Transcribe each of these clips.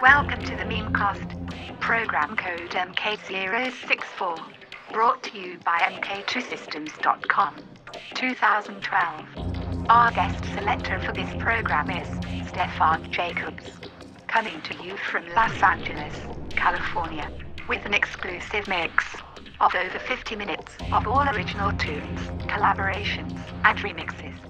Welcome to the Memecast. Program code MK064. Brought to you by MK2Systems.com. 2012. Our guest selector for this program is Stefan Jacobs. Coming to you from Los Angeles, California, with an exclusive mix of over 50 minutes of all original tunes, collaborations, and remixes.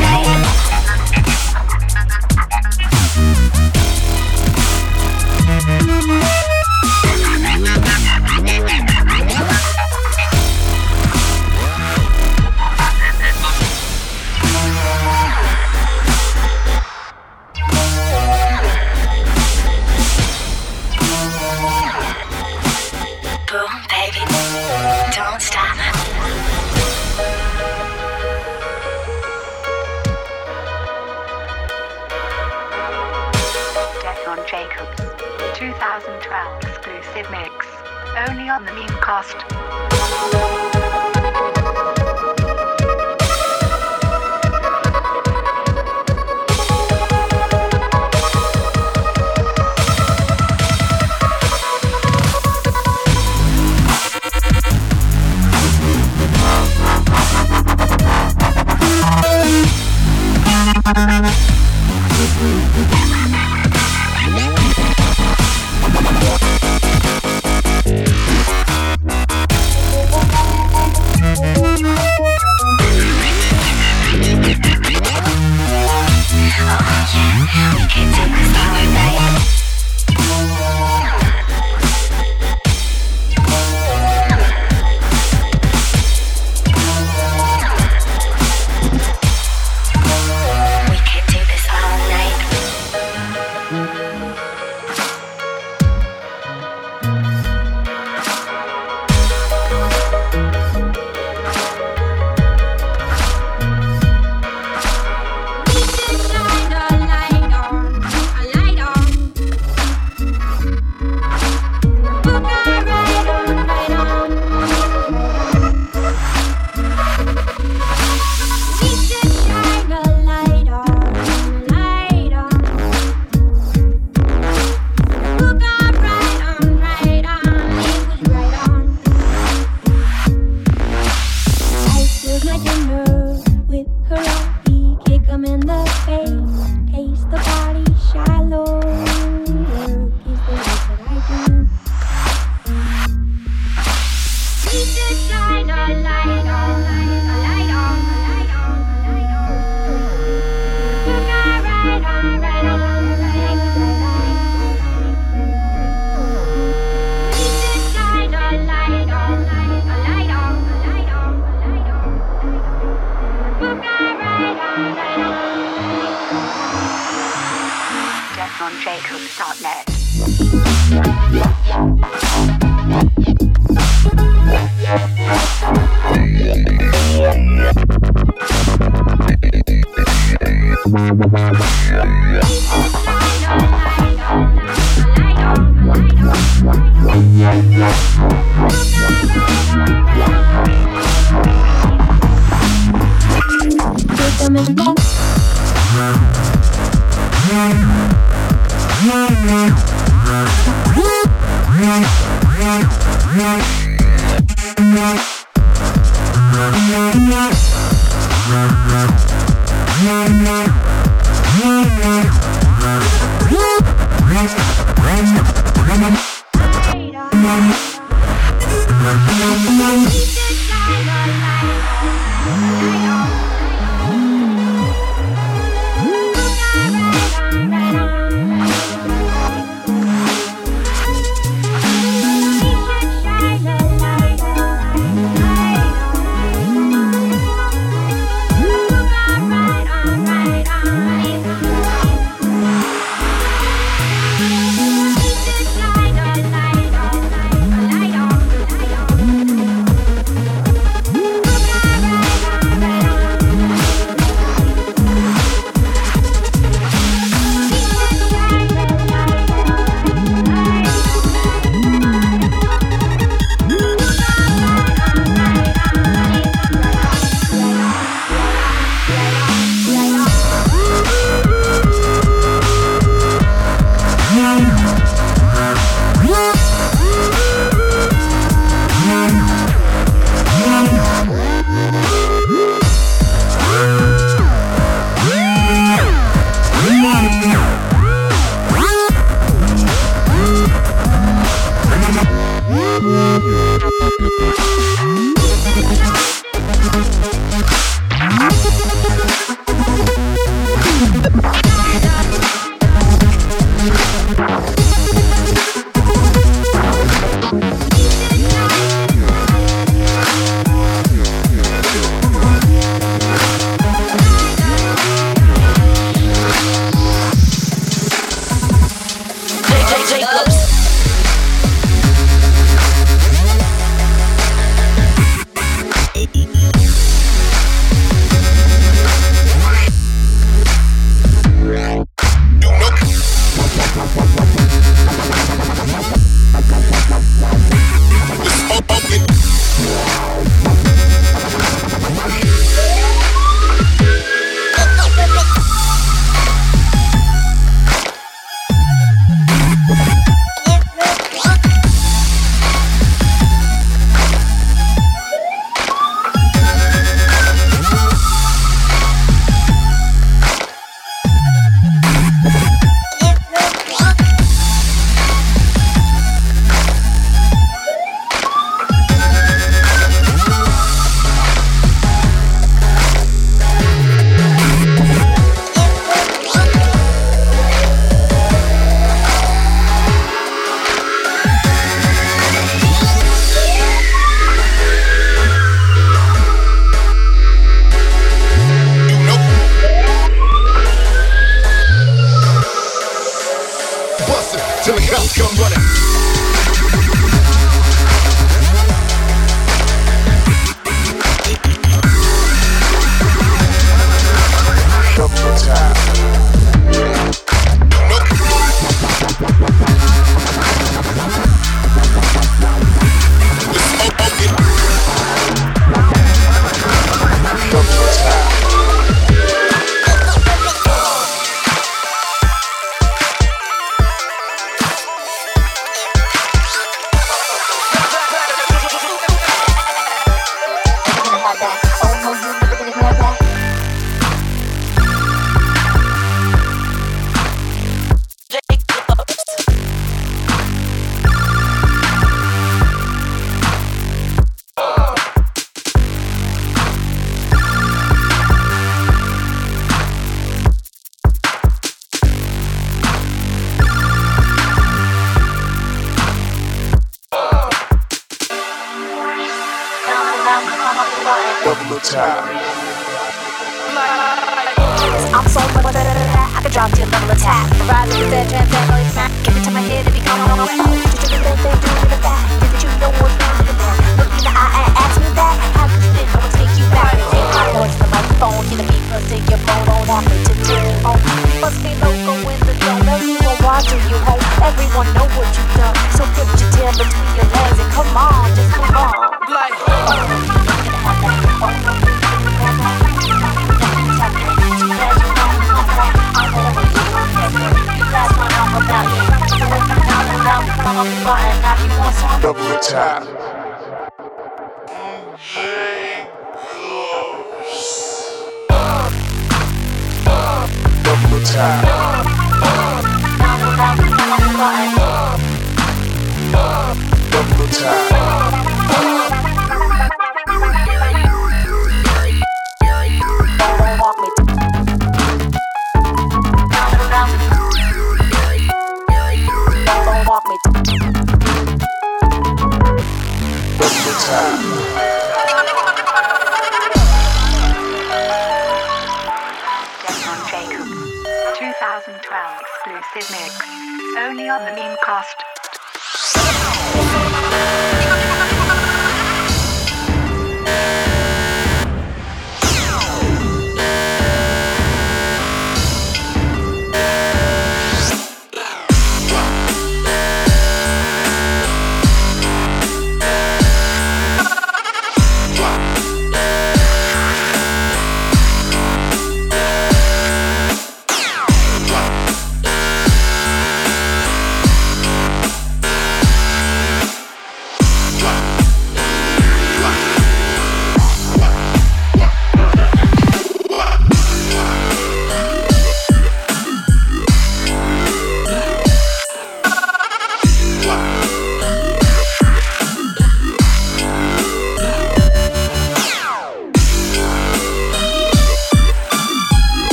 MUZIEK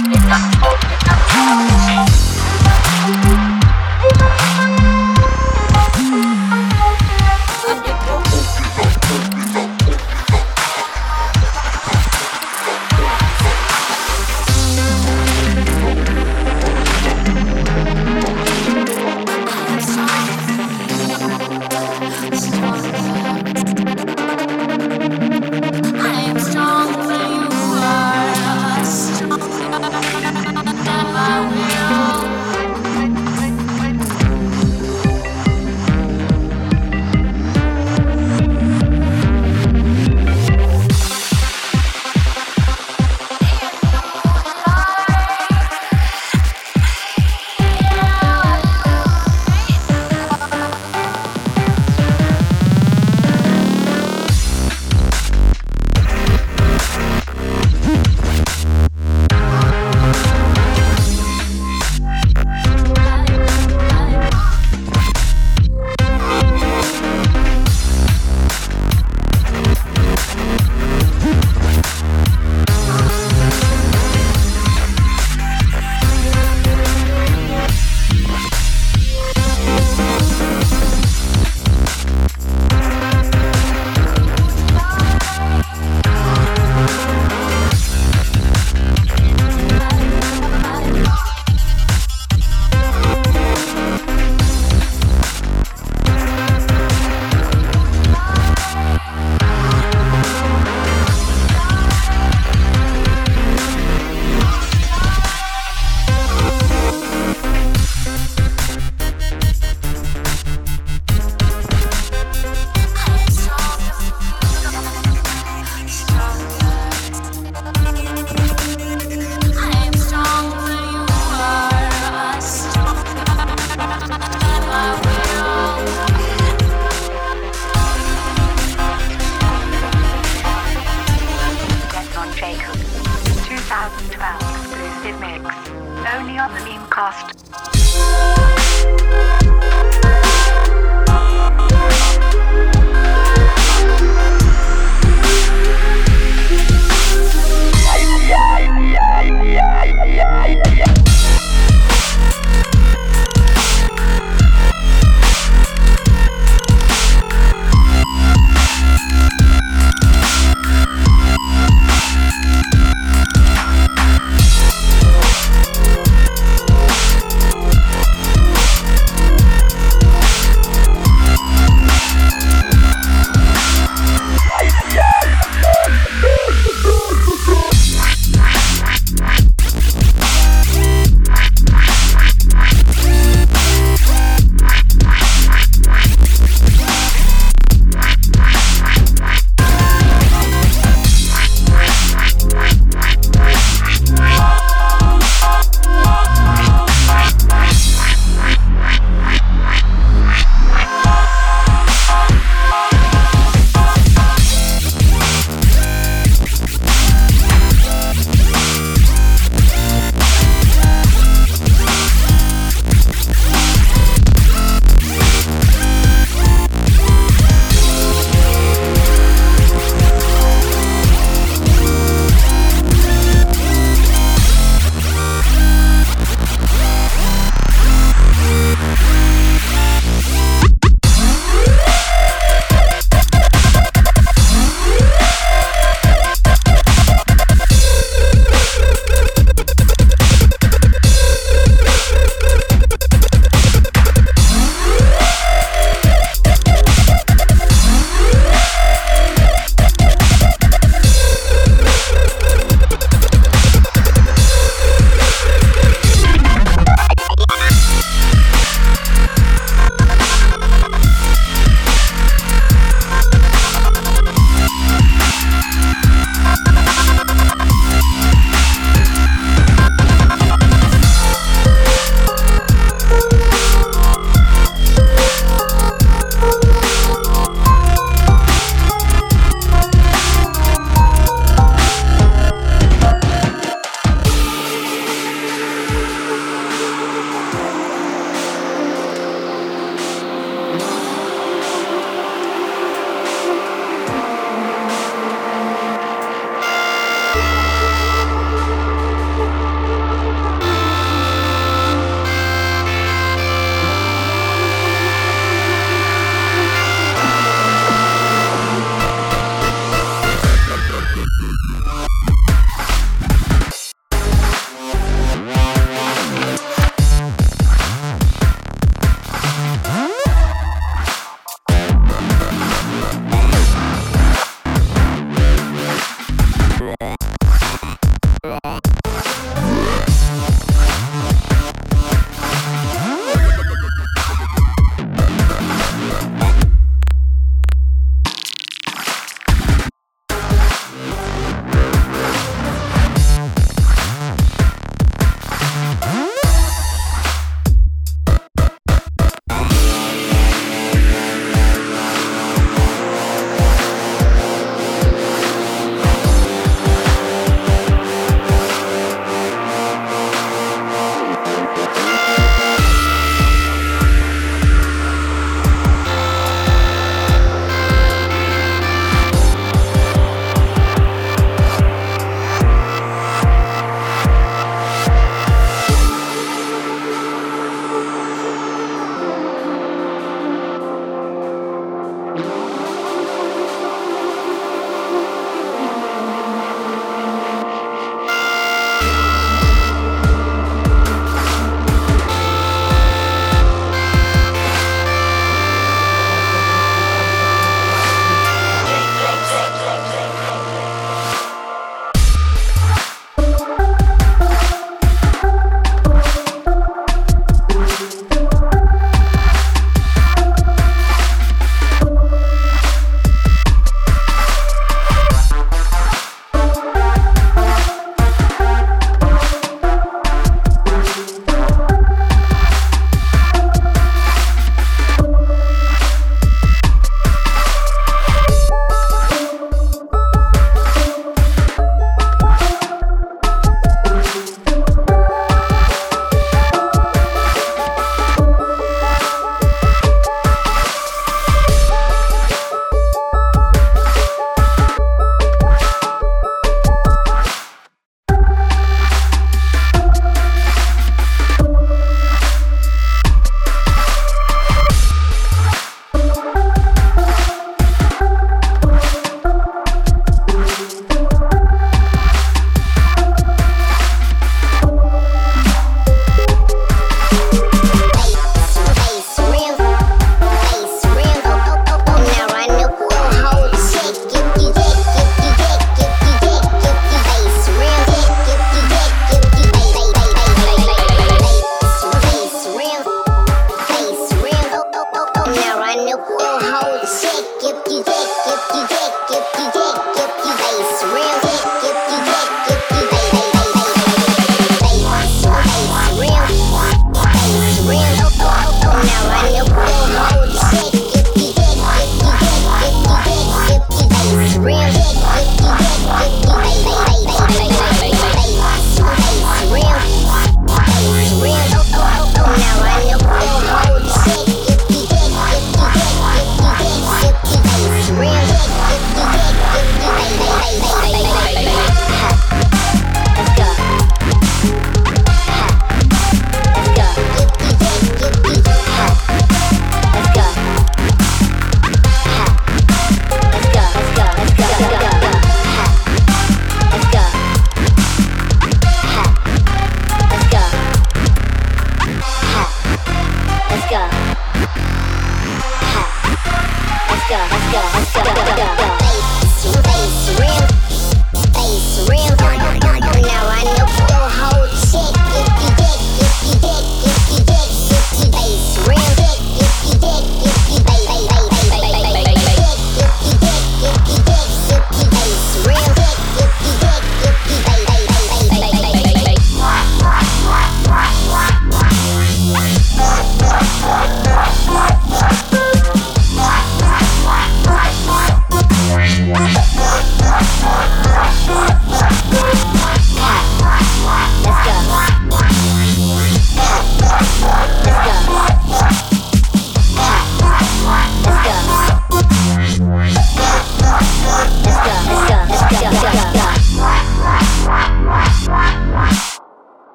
Thank you.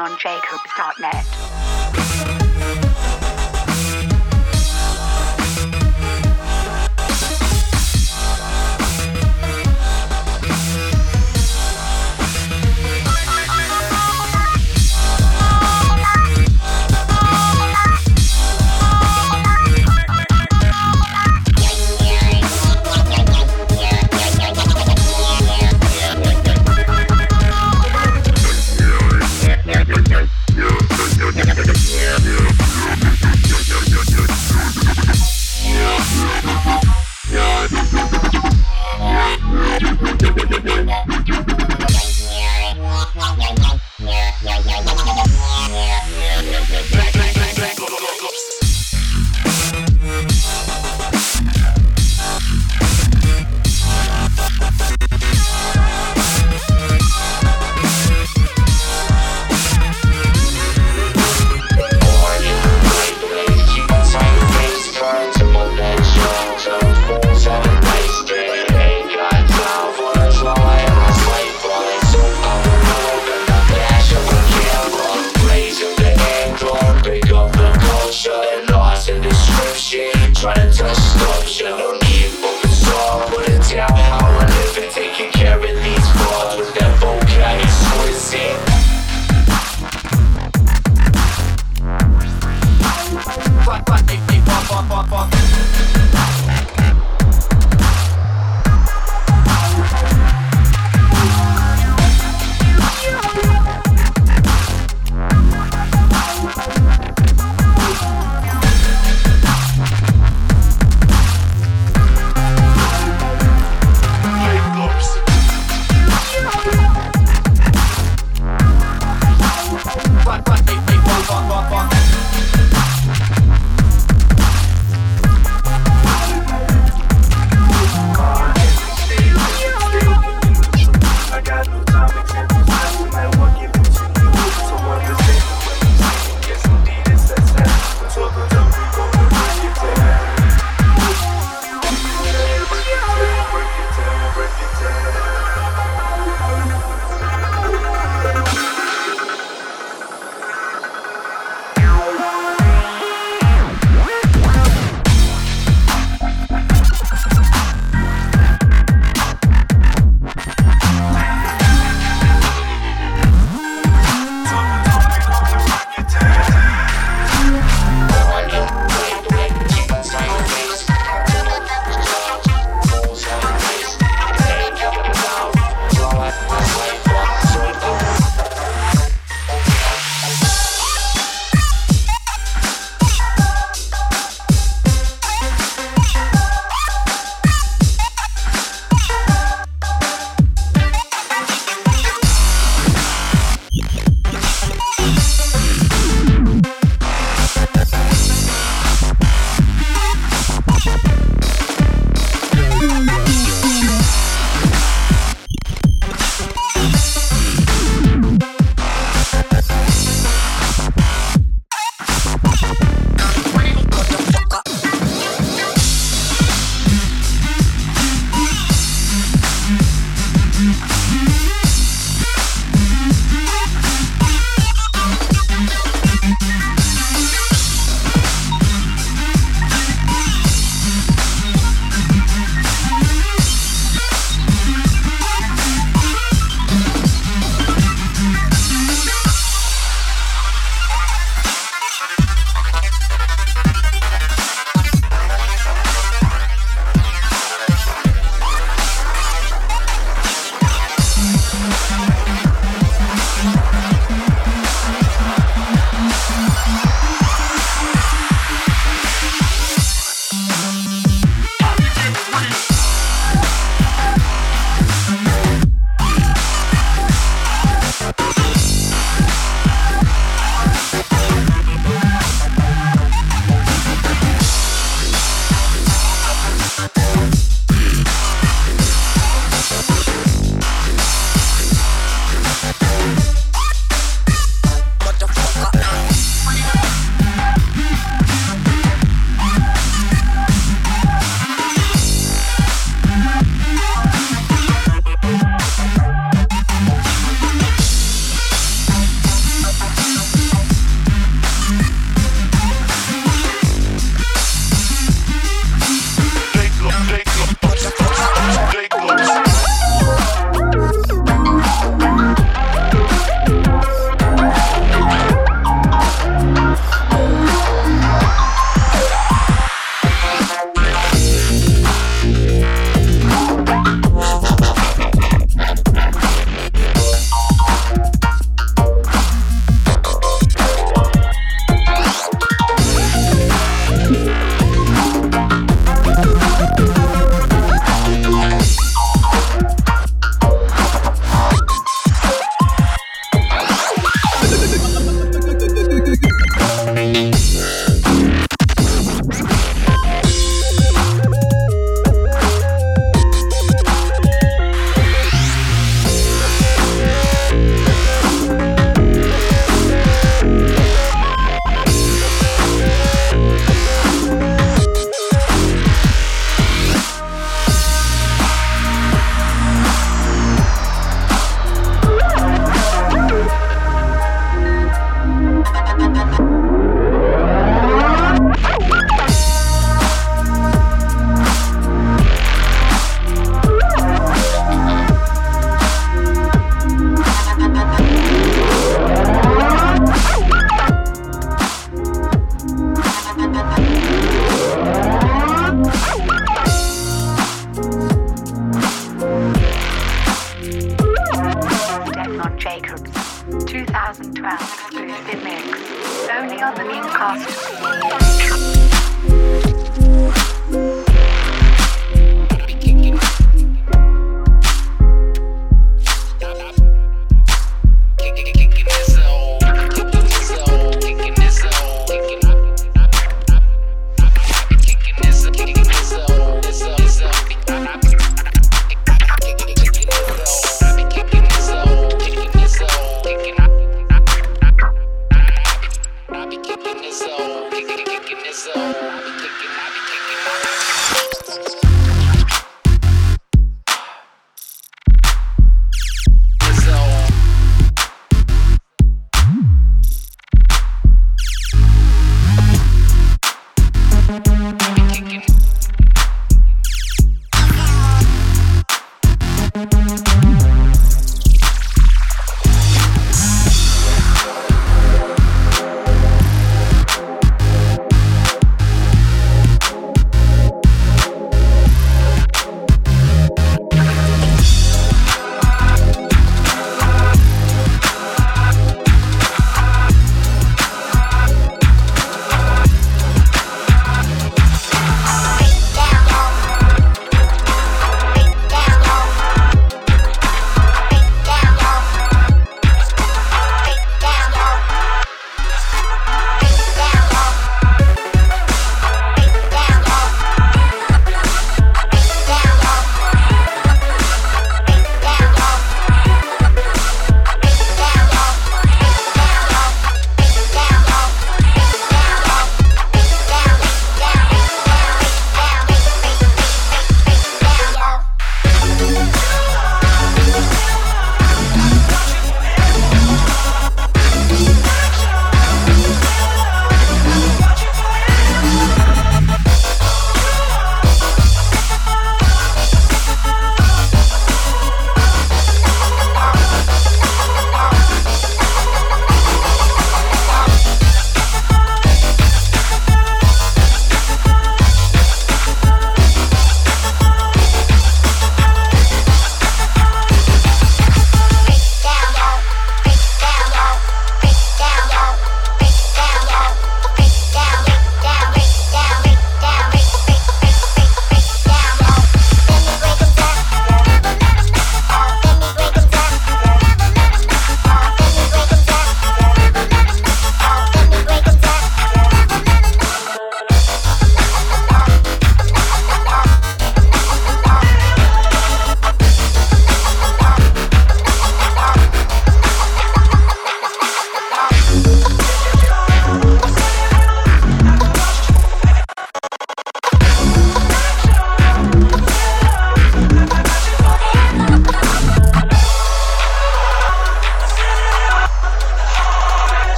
on jacobs.net.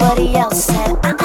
Everybody else said,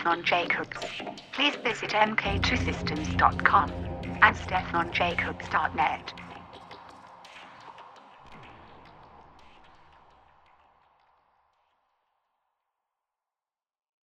Stefan Jacobs, please visit mk2systems.com and stefanjacobs.net.